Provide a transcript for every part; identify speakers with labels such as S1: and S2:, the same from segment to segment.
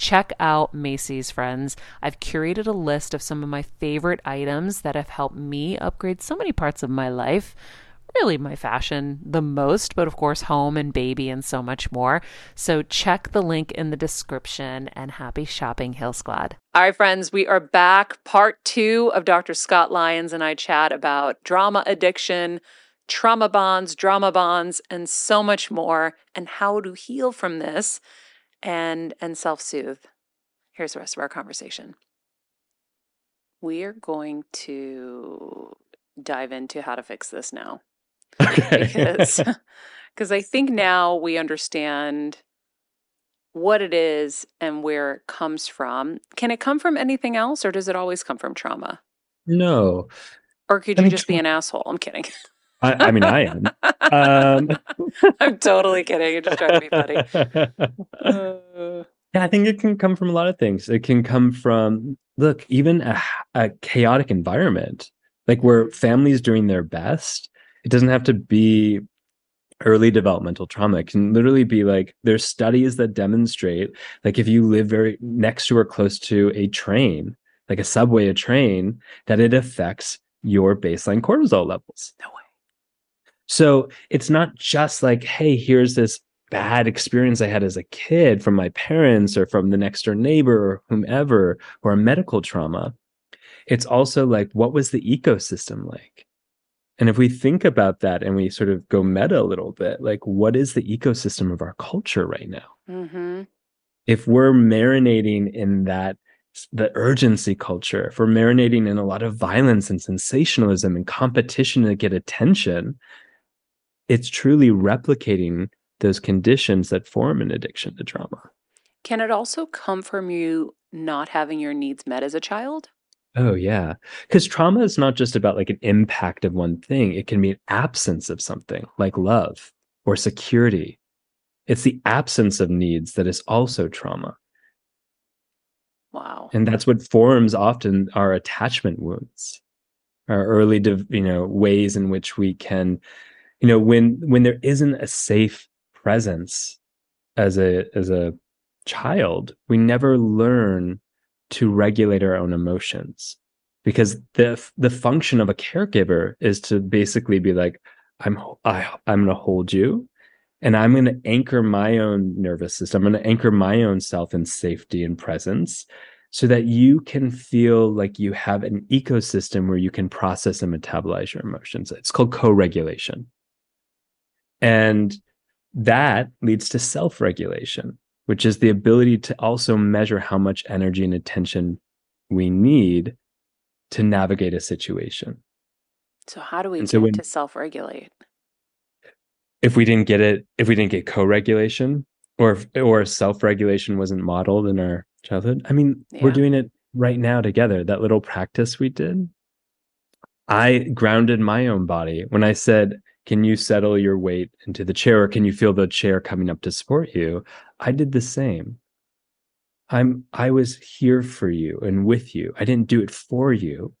S1: check out Macy's, friends. I've curated a list of some of my favorite items that have helped me upgrade so many parts of my life. Really, my fashion the most, but of course, home and baby and so much more. So, check the link in the description and happy shopping, Heal Squad. All right, friends, we are back. Part two of Dr. Scott Lyons and I chat about drama addiction, trauma bonds, drama bonds, and so much more, and how to heal from this and and self-soothe. Here's the rest of our conversation. We are going to dive into how to fix this now.
S2: Okay.
S1: Because because I think now we understand what it is and where it comes from. Can it come from anything else or does it always come from trauma?
S2: no.
S1: Or could
S2: I
S1: you
S2: mean,
S1: just be an asshole? I'm kidding.
S2: I, I mean, I am. Um,
S1: I'm totally kidding. You're just trying to be funny. Uh,
S2: yeah, I think it can come from a lot of things. It can come from, look, even a, a chaotic environment, like where families doing their best. It doesn't have to be early developmental trauma. It can literally be like there's studies that demonstrate, like if you live very next to or close to a train, like a subway, a train, that it affects your baseline cortisol levels.
S1: no way.
S2: So it's not just like, hey, here's this bad experience I had as a kid from my parents or from the next door neighbor or whomever, or a medical trauma. It's also like, what was the ecosystem like? And if we think about that and we sort of go meta a little bit, like, what is the ecosystem of our culture right now?
S1: Mm-hmm.
S2: if we're marinating in that the urgency culture if we're marinating in a lot of violence and sensationalism and competition to get attention it's truly replicating those conditions that form an addiction to trauma.
S1: Can it also come from you not having your needs met as a child?
S2: oh yeah. Because trauma is not just about like an impact of one thing. It can be an absence of something like love or security. It's the absence of needs that is also trauma.
S1: Wow.
S2: and that's what forms often our attachment wounds our early you know ways in which we can you know when when there isn't a safe presence as a as a child we never learn to regulate our own emotions because the the function of a caregiver is to basically be like i'm I, i'm going to hold you and i'm going to anchor my own nervous system. I'm going to anchor my own self in safety and presence so that you can feel like you have an ecosystem where you can process and metabolize your emotions. It's called co-regulation and that leads to self-regulation which is the ability to also measure how much energy and attention we need to navigate a situation.
S1: So how do we
S2: And
S1: get
S2: so when-
S1: to self-regulate?
S2: if we didn't get it if we didn't get co-regulation or if, or self-regulation wasn't modeled in our childhood i mean we're doing it right now together. That little practice we did i grounded my own body when i said can you settle your weight into the chair or can you feel the chair coming up to support you? I did the same. I'm i was here for you and with you. I didn't do it for you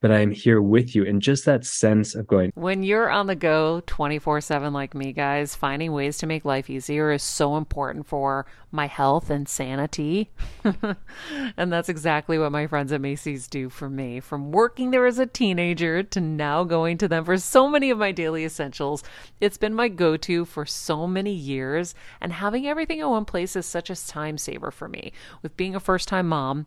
S2: but I am here with you. And just that sense of going.
S1: When you're on the go 24 7 like me, guys, finding ways to make life easier is so important for my health and sanity. and that's exactly what my friends at Macy's do for me. From working there as a teenager to now going to them for so many of my daily essentials, it's been my go to for so many years. And having everything in one place is such a time saver for me. With being a first time mom,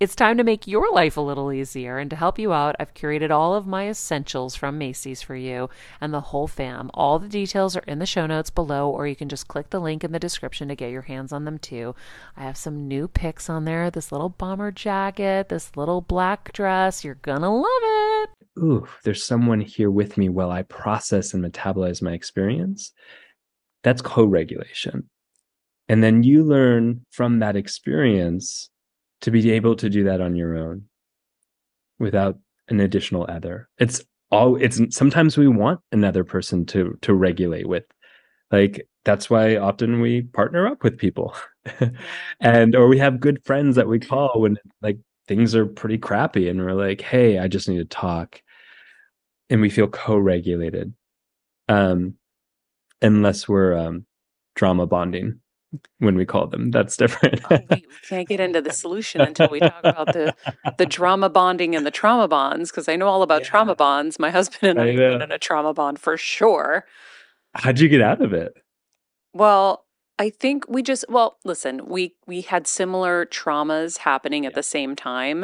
S1: it's time to make your life a little easier. And to help you out, I've curated all of my essentials from Macy's for you and the whole fam. All the details are in the show notes below, or you can just click the link in the description to get your hands on them too. I have some new picks on there this little bomber jacket, this little black dress. You're gonna love it.
S2: Ooh, there's someone here with me while I process and metabolize my experience. That's co regulation. And then you learn from that experience to be able to do that on your own without an additional other. It's all it's sometimes we want another person to to regulate with. Like that's why often we partner up with people. and or we have good friends that we call when like things are pretty crappy and we're like, "Hey, I just need to talk." And we feel co-regulated. Um unless we're um drama bonding when we call them. That's different.
S1: oh, we, we, can't get into the solution until we talk about the the drama bonding and the trauma bonds because I know all about yeah. trauma bonds. My husband and I, I have been in a trauma bond for sure.
S2: How'd you get out of it?
S1: Well, I think we just well, listen, we we had similar traumas happening at yeah. the same time.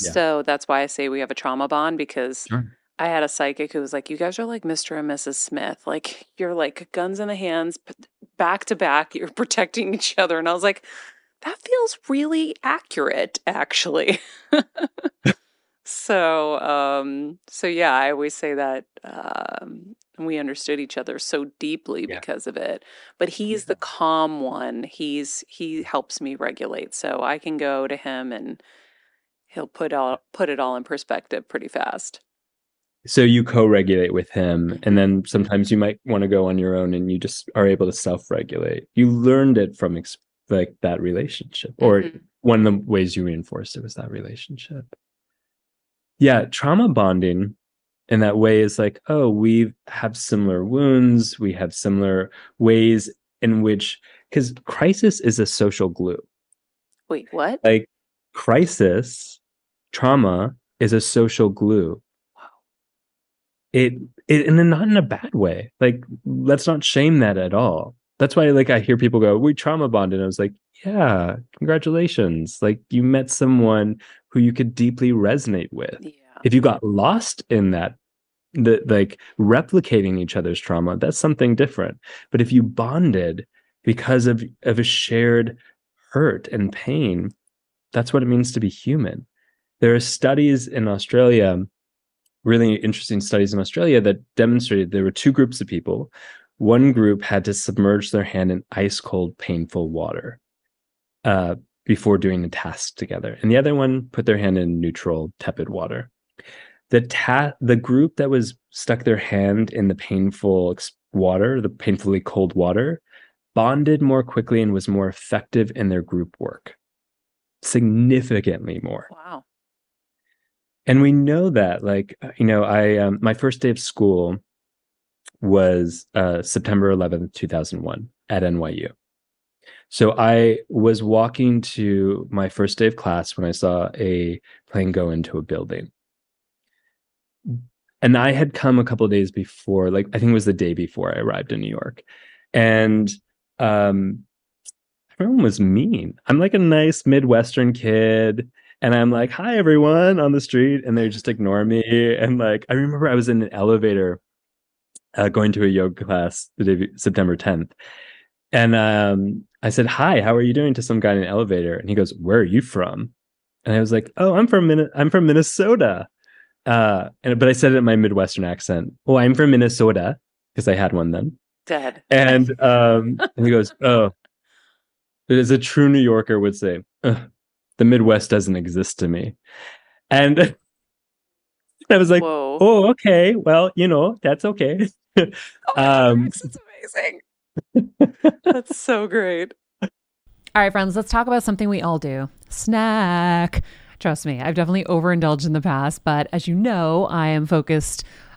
S1: Yeah. So that's why I say we have a trauma bond because sure. I had a psychic who was like, "You guys are like Mr. and Mrs. Smith. Like you're like guns in the hands, back to back. You're protecting each other." And I was like, "That feels really accurate, actually." so, um, so yeah, I always say that um, we understood each other so deeply yeah. because of it. But he's yeah. the calm one. He's he helps me regulate, so I can go to him and he'll put all put it all in perspective pretty fast
S2: so you co-regulate with him and then sometimes you might want to go on your own and you just are able to self-regulate. You learned it from ex- like that relationship or mm-hmm. one of the ways you reinforced it was that relationship. Yeah trauma bonding in that way is like oh we have similar wounds we have similar ways in which because crisis is a social glue.
S1: Wait what?
S2: Like crisis trauma is a social glue it, it and then not in a bad way. Like let's not shame that at all. That's why like I hear people go, we trauma bonded. And I was like, yeah, congratulations. Like you met someone who you could deeply resonate with. Yeah. If you got lost in that the like replicating each other's trauma, that's something different. But if you bonded because of of a shared hurt and pain, that's what it means to be human. There are studies in Australia really interesting studies in Australia that demonstrated there were two groups of people. One group had to submerge their hand in ice cold, painful water uh, before doing the task together, and the other one put their hand in neutral, tepid water. The ta- the group that was stuck their hand in the painful water, the painfully cold water, bonded more quickly and was more effective in their group work, significantly more.
S1: Wow
S2: and we know that like uh, you know i um, my first day of school was uh, september 11th 2001 at nyu so i was walking to my first day of class when i saw a plane go into a building. And i had come a couple days before like i think it was the day before i arrived in new york. And um everyone was mean. I'm like a nice midwestern kid and I'm like, "Hi, everyone!" on the street, and they just ignore me. And like, I remember I was in an elevator, uh, going to a yoga class the day September 10th, and um, I said, "Hi, how are you doing?" to some guy in an elevator, and he goes, "Where are you from?" And I was like, "Oh, I'm from Min- I'm from Minnesota." Uh, and but I said it in my Midwestern accent. Oh, I'm from Minnesota because I had one then.
S1: Dead.
S2: And um, and he goes, "Oh." As a true New Yorker would say, The Midwest doesn't exist to me. And I was like, Whoa. oh, okay. Well, you know, that's okay.
S1: oh um, that's amazing. that's so great. All right, friends, let's talk about something we all do snack. Trust me, I've definitely overindulged in the past, but as you know, I am focused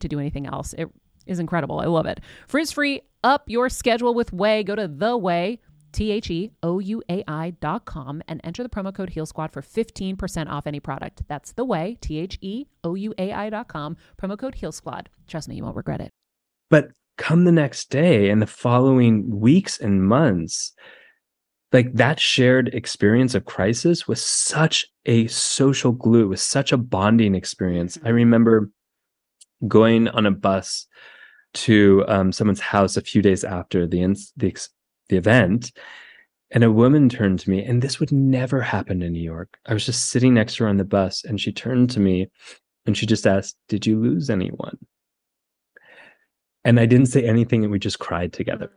S1: to do anything else. It is incredible. I love it. Frizz free, up your schedule with Ouai. Go to the Ouai. T H E O U A I dot com and enter the promo code Heal Squad for 15% off any product. That's the Ouai, T H E O U A I dot com, promo code Heal Squad. Trust me, you won't regret it.
S2: But come the next day and the following weeks and months, like that shared experience of crisis was such a social glue, was such a bonding experience. I mm-hmm. remember going on a bus to um, someone's house a few days after the, the the event, and a woman turned to me, and this would never happen in New York. I was just sitting next to her on the bus, and she turned to me, and she just asked, "Did you lose anyone?" And I didn't say anything, and we just cried together.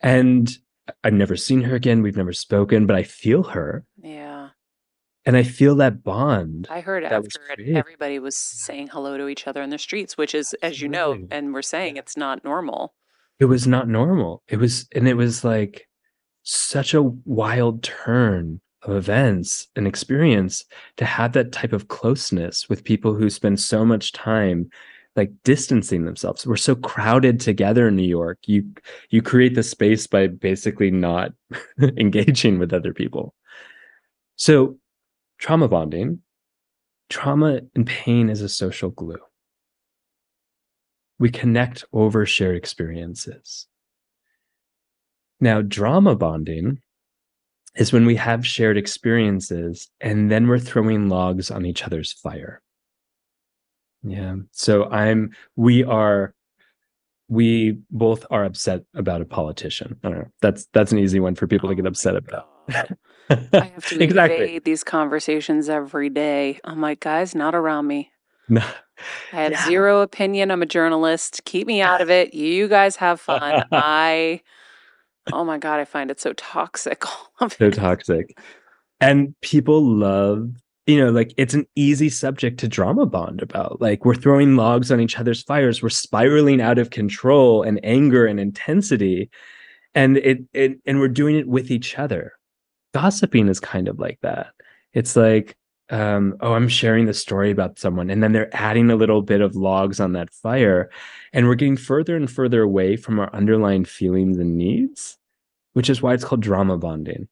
S2: And I've never seen her again. We've never spoken, but I feel her.
S1: Yeah.
S2: And I feel that bond.
S1: I heard after it, everybody was saying hello to each other in the streets, which is, as you know, and we're saying it's not normal.
S2: It was not normal. It was, and it was like such a wild turn of events and experience to have that type of closeness with people who spend so much time like distancing themselves. We're so crowded together in New York. You you create the space by basically not engaging with other people. So trauma bonding, trauma and pain is a social glue. We connect over shared experiences. Now, drama bonding is when we have shared experiences and then we're throwing logs on each other's fire. Yeah. So I'm, we are, we both are upset about a politician. I don't know. That's, that's an easy one for people to get upset about.
S1: I have to exactly. evade these conversations every day. I'm like, guys, not around me. No. I have yeah. zero opinion. I'm a journalist. Keep me out of it. You guys have fun. I, oh my God, I find it so toxic.
S2: so toxic. And people love you know, like it's an easy subject to drama bond about. Like we're throwing logs on each other's fires, we're spiraling out of control and anger and intensity. And it, it and we're doing it with each other. Gossiping is kind of like that. It's like, um, oh, I'm sharing the story about someone, and then they're adding a little bit of logs on that fire, and we're getting further and further away from our underlying feelings and needs, which is why it's called drama bonding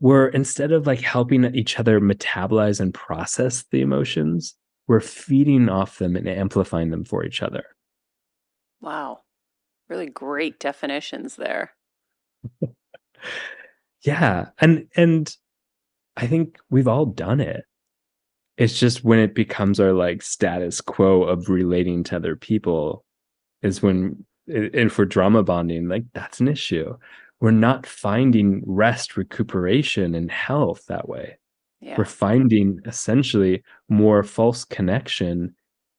S2: we're instead of like helping each other metabolize and process the emotions, we're feeding off them and amplifying them for each other.
S1: Wow. Really great definitions there.
S2: yeah. And and I think we've all done it. It's just when it becomes our like status quo of relating to other people, is when and for drama bonding like that's an issue we're not finding rest recuperation and health that way yeah. we're finding essentially more false connection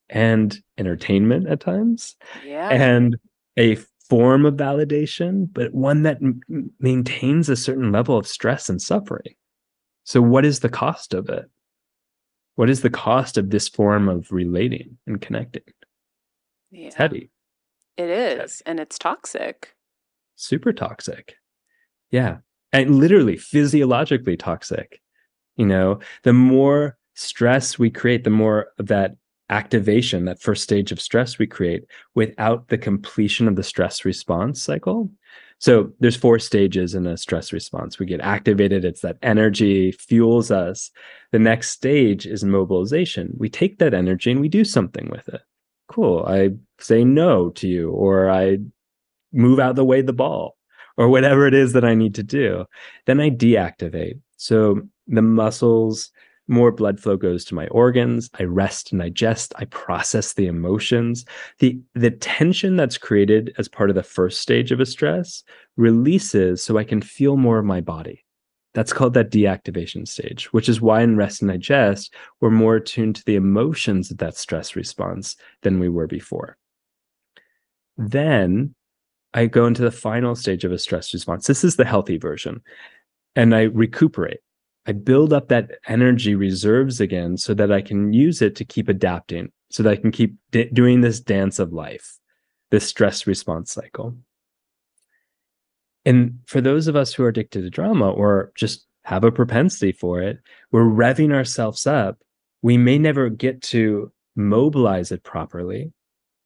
S2: and entertainment at times
S1: yeah.
S2: and a form of validation but one that m- maintains a certain level of stress and suffering so what is the cost of it what is the cost of this form of relating and connecting yeah. it's heavy
S1: it is, and it's toxic.
S2: Super toxic. Yeah. And literally physiologically toxic. You know, the more stress we create, the more of that activation, that first stage of stress we create without the completion of the stress response cycle. So there's four stages in a stress response. We get activated, it's that energy fuels us. The next stage is mobilization. We take that energy and we do something with it cool. I say no to you, or I move out the way the ball, or whatever it is that I need to do. Then I deactivate. So the muscles, more blood flow goes to my organs. I rest and digest. I process the emotions. The, the tension that's created as part of the first stage of a stress releases so I can feel more of my body. That's called that deactivation stage, which is why in rest and digest, we're more attuned to the emotions of that stress response than we were before. Then I go into the final stage of a stress response. This is the healthy version. And I recuperate. I build up that energy reserves again so that I can use it to keep adapting, so that I can keep d- doing this dance of life, this stress response cycle. And for those of us who are addicted to drama or just have a propensity for it, we're revving ourselves up. We may never get to mobilize it properly.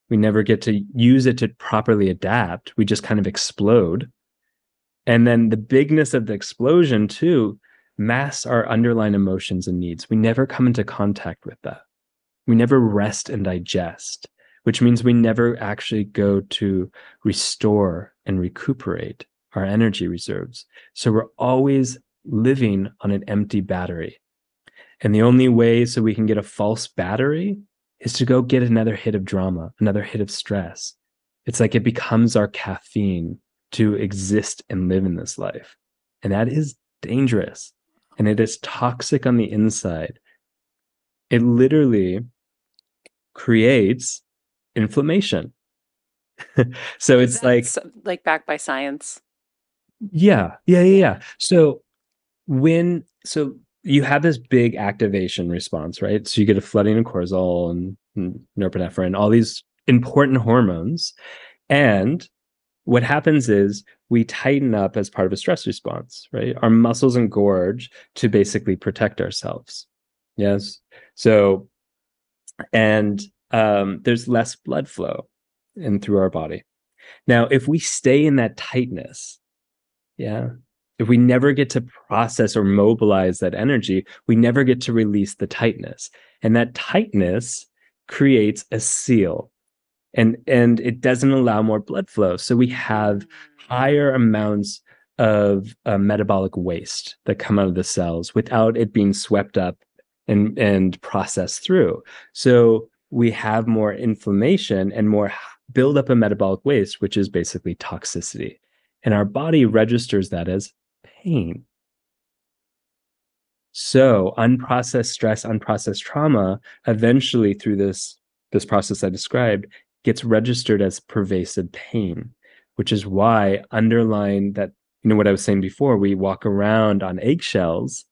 S2: We never get to use it to properly adapt. We just kind of explode. And then the bigness of the explosion, too, masks our underlying emotions and needs. We never come into contact with that. We never rest and digest, which means we never actually go to restore and recuperate our energy reserves. So we're always living on an empty battery. And the only way so we can get a false battery is to go get another hit of drama, another hit of stress. It's like it becomes our caffeine to exist and live in this life. And that is dangerous. And it is toxic on the inside. It literally creates inflammation. so it's like
S1: like backed by science.
S2: Yeah, yeah, yeah, yeah. So when so you have this big activation response, right? So you get a flooding of cortisol and, and norepinephrine, all these important hormones, and what happens is we tighten up as part of a stress response, right? Our muscles engorge to basically protect ourselves. Yes. So, and um, there's less blood flow in through our body. Now, if we stay in that tightness, yeah. If we never get to process or mobilize that energy, we never get to release the tightness. And that tightness creates a seal and and it doesn't allow more blood flow. So we have higher amounts of uh, metabolic waste that come out of the cells without it being swept up and and processed through. So we have more inflammation and more buildup of metabolic waste, which is basically toxicity. And our body registers that as pain. So unprocessed stress, unprocessed trauma, eventually through this, this process I described, gets registered as pervasive pain, which is why underlying that, you know, what I was saying before, we walk around on eggshells.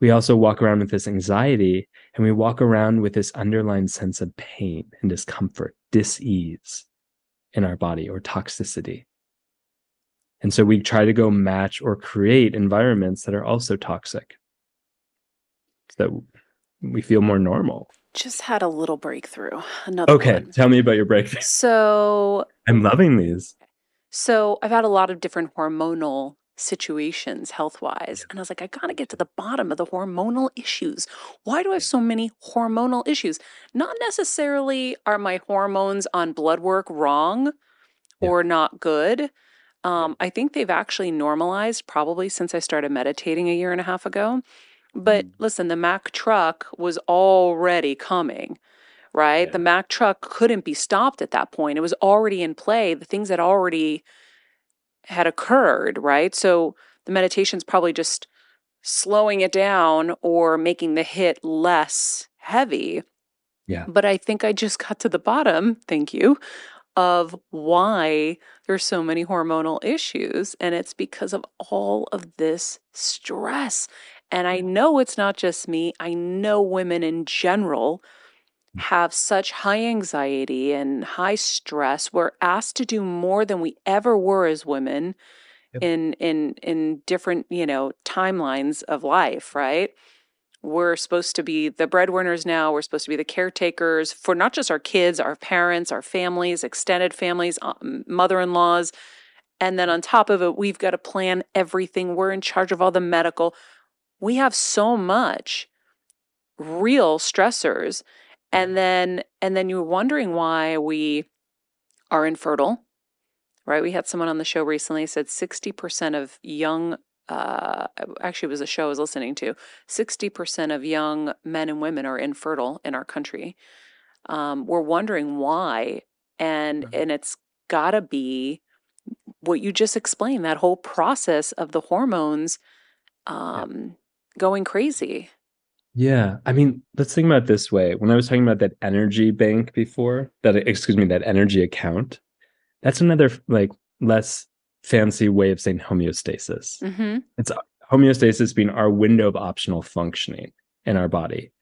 S2: We also walk around with this anxiety and we walk around with this underlying sense of pain and discomfort, dis-ease in our body or toxicity. And so we try to go match or create environments that are also toxic so that we feel more normal.
S1: Just had a little breakthrough. Another
S2: Okay,
S1: one.
S2: tell me about your breakthrough.
S1: So
S2: I'm loving these.
S1: So I've had a lot of different hormonal situations health wise. And I was like, I got to get to the bottom of the hormonal issues. Why do I have so many hormonal issues? Not necessarily are my hormones on blood work wrong yeah. or not good. Um, I think they've actually normalized probably since I started meditating a year and a half ago. But mm. listen, the Mack truck was already coming, right?
S2: Yeah.
S1: The Mack truck couldn't be stopped at that point. It was already in play. The things that already had occurred, right? So the meditation's probably just slowing it down or making the hit less heavy.
S2: Yeah.
S1: But I think I just got to the bottom, thank you, of why there's so many hormonal issues. And it's because of all of this stress. And I know it's not just me, I know women in general
S2: Mm.
S1: have such high anxiety and high stress. We're asked to do more than we ever were as women
S2: Yep.
S1: in in in different, you know, timelines of life, right? We're supposed to be the breadwinners now. We're supposed to be the caretakers for not just our kids, our parents, our families, extended families, uh, mother in laws. And then on top of it, we've got to plan everything. We're in charge of all the medical. We have so much real stressors. And then and then you're wondering why we are infertile, right? We had someone on the show recently said 60% of young uh actually it was a show I was listening to. 60% of young men and women are infertile in our country. Um, we're wondering why. And
S2: Mhm.
S1: and it's gotta be what you just explained, that whole process of the hormones um going crazy.
S2: Yeah. I mean, let's think about it this way. When I was talking about that energy bank before, that excuse me, that energy account, that's another like less fancy way of saying homeostasis.
S1: Mm-hmm.
S2: It's homeostasis being our window of optional functioning in our body.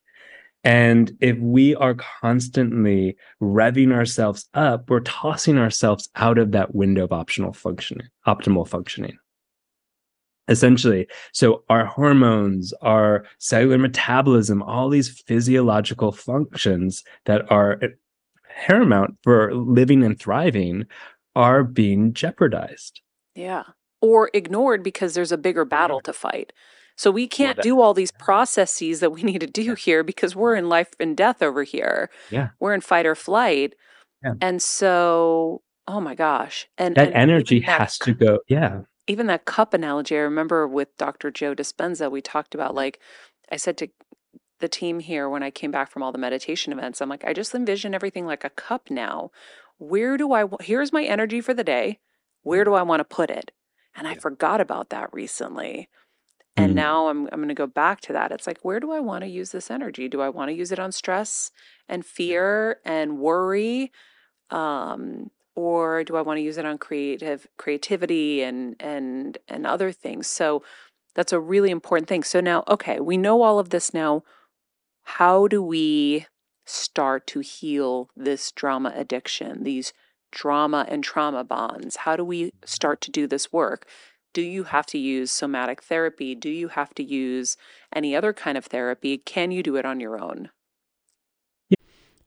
S2: And if we are constantly revving ourselves up, we're tossing ourselves out of that window of optional functioning, optimal functioning. Essentially, so our hormones, our cellular metabolism, all these physiological functions that are paramount for living and thriving are being jeopardized.
S1: Yeah. Or ignored because there's a bigger battle to fight. So we can't do all these processes that we need to do here because we're in life and death over here.
S2: Yeah.
S1: We're in fight or flight.
S2: Yeah.
S1: And so, oh my gosh. And
S2: That
S1: and
S2: energy
S1: that
S2: has to go. Yeah.
S1: Even that cup analogy, I remember with Dr. Joe Dispenza, we talked about like, I said to the team here when I came back from all the meditation events, I'm like, I just envision everything like a cup now. Where do I, here's my energy for the day. Where do I want to put it? And I forgot about that recently. And
S2: Mm.
S1: now I'm, I'm going to go back to that. It's like, where do I want to use this energy? Do I want to use it on stress and fear and worry? Um, or do I want to use it on creative creativity and and and other things? So that's a really important thing. So now, okay, we know all of this now. How do we start to heal this drama addiction, these drama and trauma bonds? How do we start to do this work? Do you have to use somatic therapy? Do you have to use any other kind of therapy? Can you do it on your own?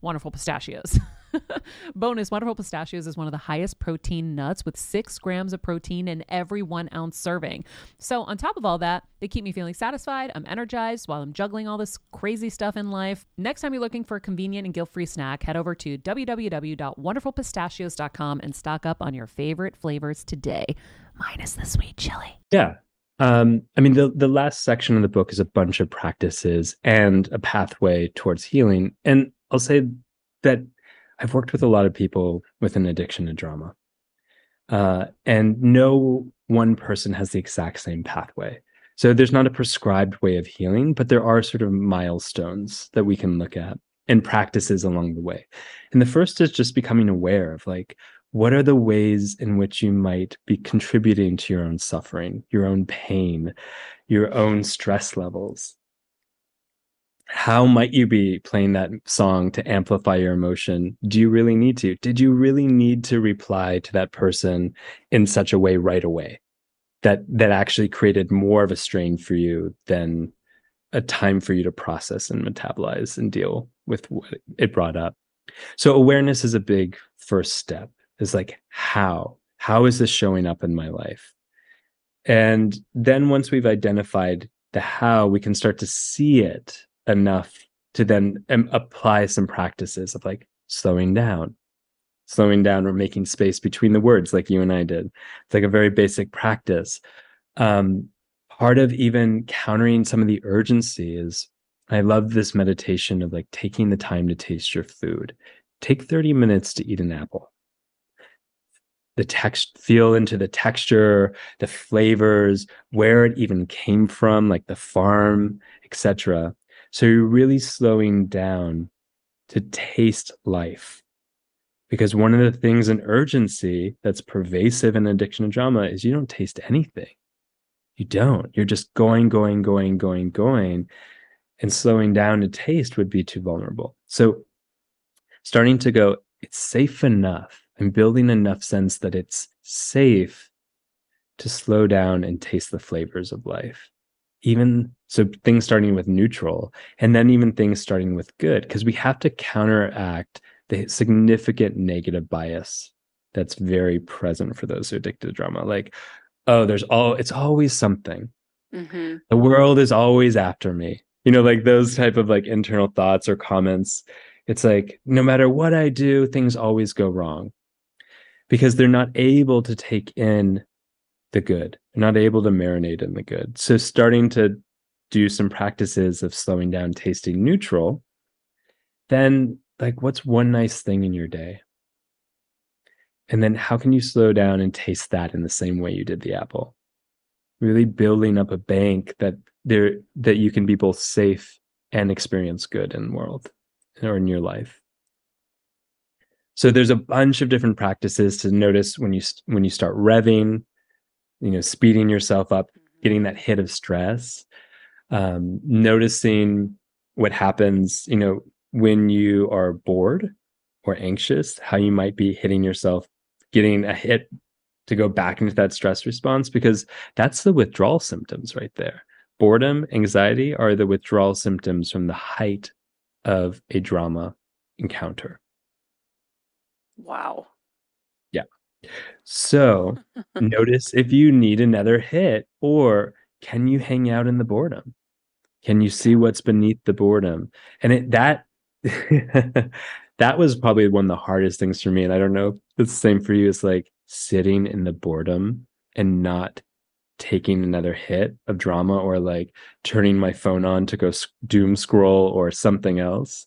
S3: wonderful pistachios. Bonus Wonderful Pistachios is one of the highest protein nuts with six grams of protein in every one ounce serving. So, on top of all that, they keep me feeling satisfied. I'm energized while I'm juggling all this crazy stuff in life. Next time you're looking for a convenient and guilt free snack, head over to www.wonderfulpistachios.com and stock up on your favorite flavors today, minus the sweet chili.
S2: Yeah. Um, I mean, the, the last section of the book is a bunch of practices and a pathway towards healing. And I'll say that I've worked with a lot of people with an addiction to drama. Uh, and no one person has the exact same pathway. So there's not a prescribed way of healing, but there are sort of milestones that we can look at and practices along the way. And the first is just becoming aware of like, what are the ways in which you might be contributing to your own suffering, your own pain, your own stress levels? How might you be playing that song to amplify your emotion? Do you really need to? Did you really need to reply to that person in such a way right away? that that actually created more of a strain for you than a time for you to process and metabolize and deal with what it brought up. So awareness is a big first step. Is like how how is this showing up in my life? And then once we've identified the how, we can start to see it enough to then um, apply some practices of like slowing down, slowing down or making space between the words, like you and I did. It's like a very basic practice. Um, part of even countering some of the urgency is I love this meditation of like taking the time to taste your food. Take 30 minutes to eat an apple. The text, feel into the texture, the flavors, where it even came from, like the farm, etc. So you're really slowing down to taste life. Because one of the things in urgency that's pervasive in addiction and drama is you don't taste anything. You don't. You're just going, going, going, going, going. And slowing down to taste would be too vulnerable. So starting to go, it's safe enough. I'm building enough sense that it's safe to slow down and taste the flavors of life. Even so, things starting with neutral, and then even things starting with good, because we have to counteract the significant negative bias that's very present for those who are addicted to drama. Like, oh, there's all it's always something. Mm-hmm. The world is always after me. You know, like those type of like internal thoughts or comments. It's like no matter what I do, things always go wrong because they're not able to take in the good. They're not able to marinate in the good. So starting to do some practices of slowing down, tasting neutral, then like what's one nice thing in your day? And then how can you slow down and taste that in the same way you did the apple? Really building up a bank that there that you can be both safe and experience good in the world or in your life. So there's a bunch of different practices to notice when you when you start revving, you know, speeding yourself up, getting that hit of stress, um, noticing what happens, you know, when you are bored or anxious, how you might be hitting yourself getting a hit to go back into that stress response because that's the withdrawal symptoms right there. Boredom, anxiety are the withdrawal symptoms from the height of a drama encounter.
S1: Wow.
S2: So notice if you need another hit or can you hang out in the boredom? Can you see what's beneath the boredom? And it, that that was probably one of the hardest things for me. And I don't know if it's the same for you. It's like sitting in the boredom and not taking another hit of drama or like turning my phone on to go doom scroll or something else.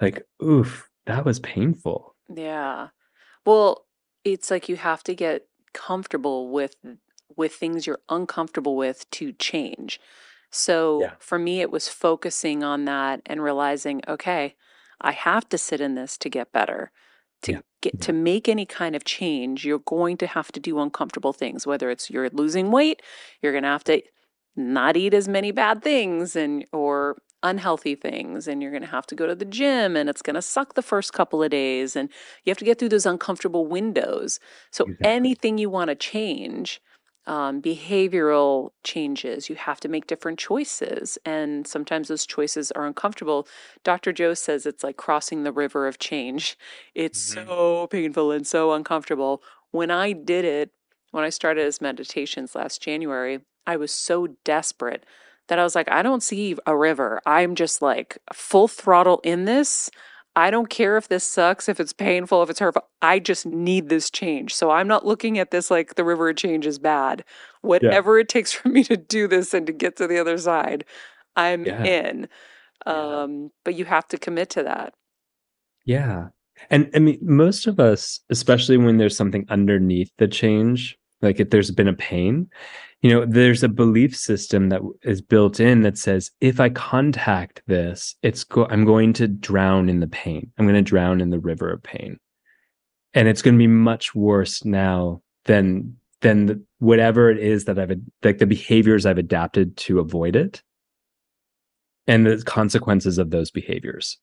S2: Like, oof, that was painful.
S1: Yeah. Well, it's like you have to get comfortable with with things you're uncomfortable with to change. So yeah. for me it was focusing on that and realizing, okay, I have to sit in this to get better. To yeah. get to make any kind of change, you're going to have to do uncomfortable things, whether it's you're losing weight, you're going to have to not eat as many bad things and or unhealthy things and you're going to have to go to the gym and it's going to suck the first couple of days and you have to get through those uncomfortable windows. So exactly. anything you want to change um, behavioral changes. You have to make different choices. And sometimes those choices are uncomfortable. Dr. Joe says it's like crossing the river of change. It's mm-hmm. so painful and so uncomfortable. When I did it, when I started as meditations last January, I was so desperate that I was like, I don't see a river. I'm just like full throttle in this. I don't care if this sucks, if it's painful, if it's hurtful. I just need this change. So I'm not looking at this like the river of change is bad. Whatever yeah. it takes for me to do this and to get to the other side, I'm yeah. in. Um, yeah. But you have to commit to that.
S2: Yeah. And I mean, most of us, especially when there's something underneath the change, like if there's been a pain, you know there's a belief system that is built in that says if i contact this it's go- i'm going to drown in the pain. I'm going to drown in the river of pain. And it's going to be much worse now than than the, whatever it is that i've like the behaviors i've adapted to avoid it and the consequences of those behaviors.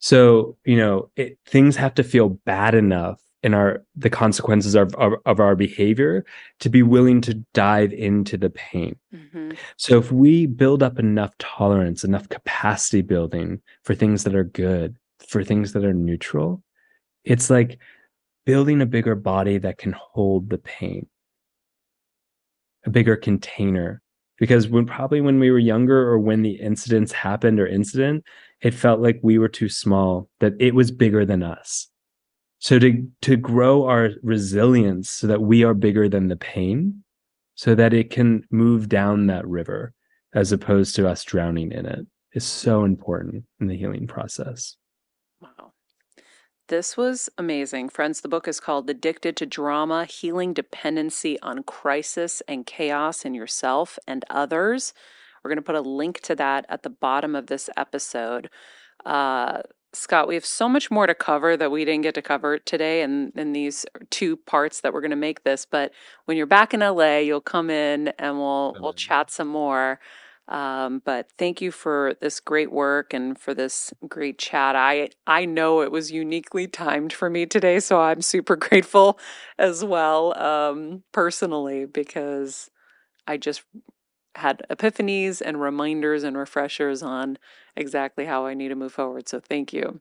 S2: So you know it, things have to feel bad enough in our the consequences of, of, of our behavior to be willing to dive into the pain. Mm-hmm. so if we build up enough tolerance enough capacity building for things that are good for things that are neutral it's like building a bigger body that can hold the pain. A bigger container. Because when probably when we were younger or when the incidents happened or incident it felt like we were too small that it was bigger than us so to to grow our resilience so that we are bigger than the pain, so that it can move down that river as opposed to us drowning in it is so important in the healing process.
S1: Wow. This was amazing. Friends, the book is called Addicted to Drama Healing Dependency on Crisis and Chaos in Yourself and Others. We're going to put a link to that at the bottom of this episode. Uh, Scott, we have so much more to cover that we didn't get to cover today and in, in these two parts that we're going to make this. But when you're back in LA, you'll come in and we'll we'll chat some more. Um, but thank you for this great work and for this great chat. I I know it was uniquely timed for me today, so I'm super grateful as well, um, personally, because I just had epiphanies and reminders and refreshers on exactly how I need to move forward. So thank you.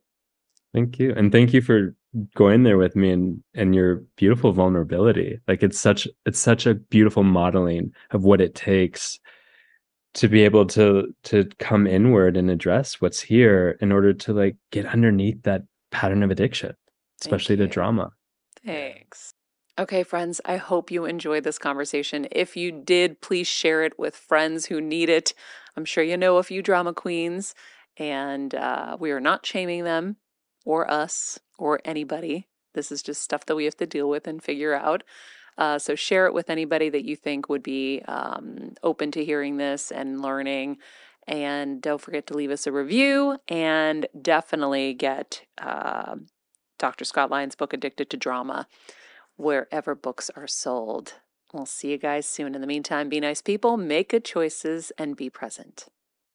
S2: Thank you. And thank you for going there with me and and your beautiful vulnerability. Like it's such it's such a beautiful modeling of what it takes to be able to to come inward and address what's here in order to like get underneath that pattern of addiction, especially the drama.
S1: Thanks. Okay, friends, I hope you enjoyed this conversation. If you did, please share it with friends who need it. I'm sure you know a few drama queens, and uh, we are not shaming them or us or anybody. This is just stuff that we have to deal with and figure out. Uh, so share it with anybody that you think would be um, open to hearing this and learning. And don't forget to leave us a review and definitely get uh, Dr. Scott Lyons' book, Addicted to Drama wherever books are sold. We'll see you guys soon. In the meantime, be nice people, make good choices, and be present.